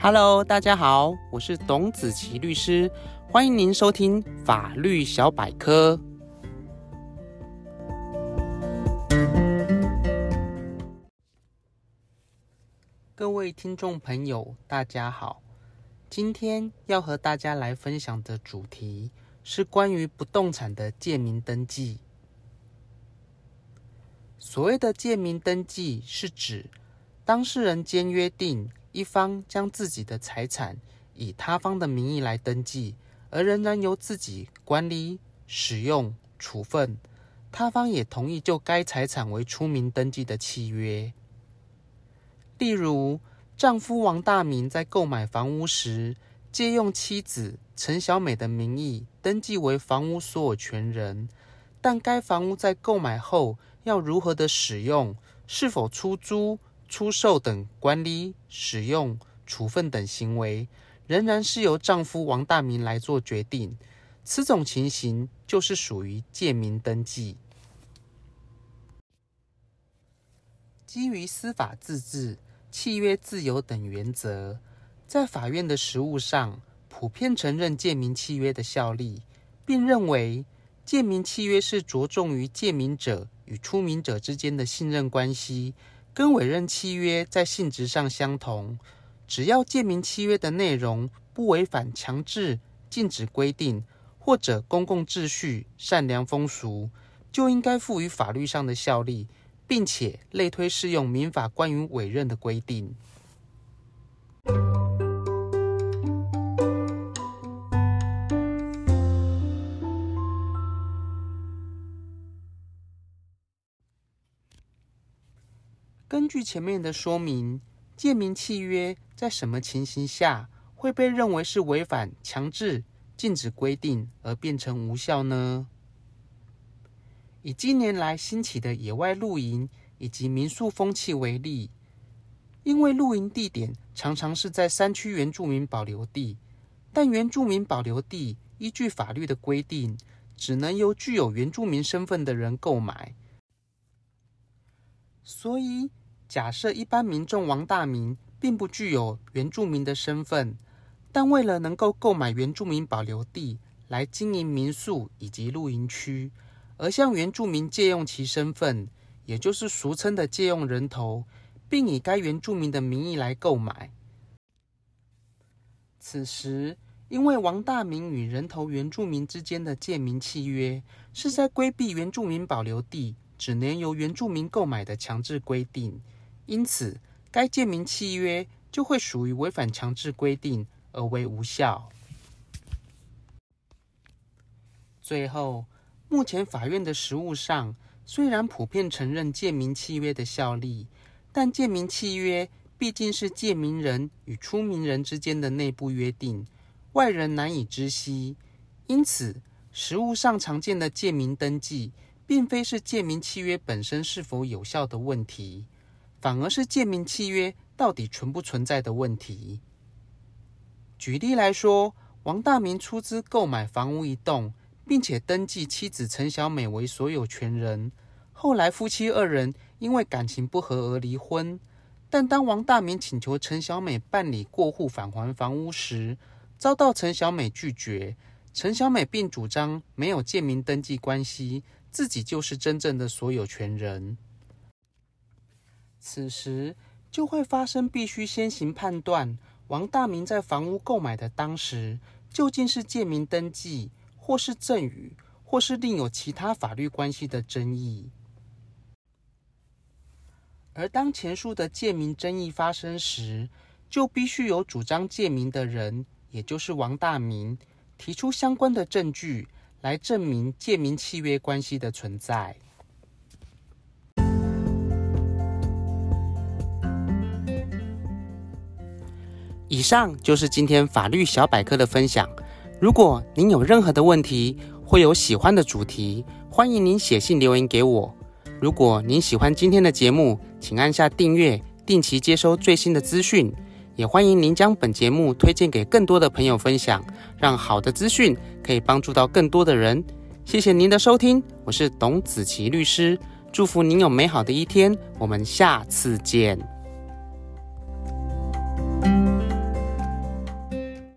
Hello，大家好，我是董子琪律师，欢迎您收听法律小百科。各位听众朋友，大家好，今天要和大家来分享的主题是关于不动产的借名登记。所谓的借名登记，是指当事人间约定。一方将自己的财产以他方的名义来登记，而仍然由自己管理、使用、处分，他方也同意就该财产为出名登记的契约。例如，丈夫王大明在购买房屋时，借用妻子陈小美的名义登记为房屋所有权人，但该房屋在购买后要如何的使用，是否出租，出售等管理、使用、处分等行为，仍然是由丈夫王大明来做决定。此种情形就是属于借名登记。基于司法自治、契约自由等原则，在法院的实务上，普遍承认借名契约的效力，并认为借名契约是着重于借名者与出名者之间的信任关系。跟委任契约在性质上相同，只要借名契约的内容不违反强制、禁止规定或者公共秩序、善良风俗，就应该赋予法律上的效力，并且类推适用民法关于委任的规定。根据前面的说明，借名契约在什么情形下会被认为是违反强制、禁止规定而变成无效呢？以近年来兴起的野外露营以及民宿风气为例，因为露营地点常常是在山区原住民保留地，但原住民保留地依据法律的规定，只能由具有原住民身份的人购买，所以。假设一般民众王大明并不具有原住民的身份，但为了能够购买原住民保留地来经营民宿以及露营区，而向原住民借用其身份，也就是俗称的借用人头，并以该原住民的名义来购买。此时，因为王大明与人头原住民之间的借名契约，是在规避原住民保留地只能由原住民购买的强制规定。因此，该借名契约就会属于违反强制规定而为无效。最后，目前法院的实务上，虽然普遍承认借名契约的效力，但借名契约毕竟是借名人与出名人之间的内部约定，外人难以知悉。因此，实务上常见的借名登记，并非是借名契约本身是否有效的问题。反而是借名契约到底存不存在的问题。举例来说，王大明出资购买房屋一栋，并且登记妻子陈小美为所有权人。后来夫妻二人因为感情不和而离婚。但当王大明请求陈小美办理过户返还房屋时，遭到陈小美拒绝。陈小美并主张没有借名登记关系，自己就是真正的所有权人。此时就会发生必须先行判断王大明在房屋购买的当时究竟是借名登记，或是赠与，或是另有其他法律关系的争议。而当前述的借名争议发生时，就必须有主张借名的人，也就是王大明，提出相关的证据来证明借名契约关系的存在。以上就是今天法律小百科的分享。如果您有任何的问题，或有喜欢的主题，欢迎您写信留言给我。如果您喜欢今天的节目，请按下订阅，定期接收最新的资讯。也欢迎您将本节目推荐给更多的朋友分享，让好的资讯可以帮助到更多的人。谢谢您的收听，我是董子琪律师，祝福您有美好的一天。我们下次见。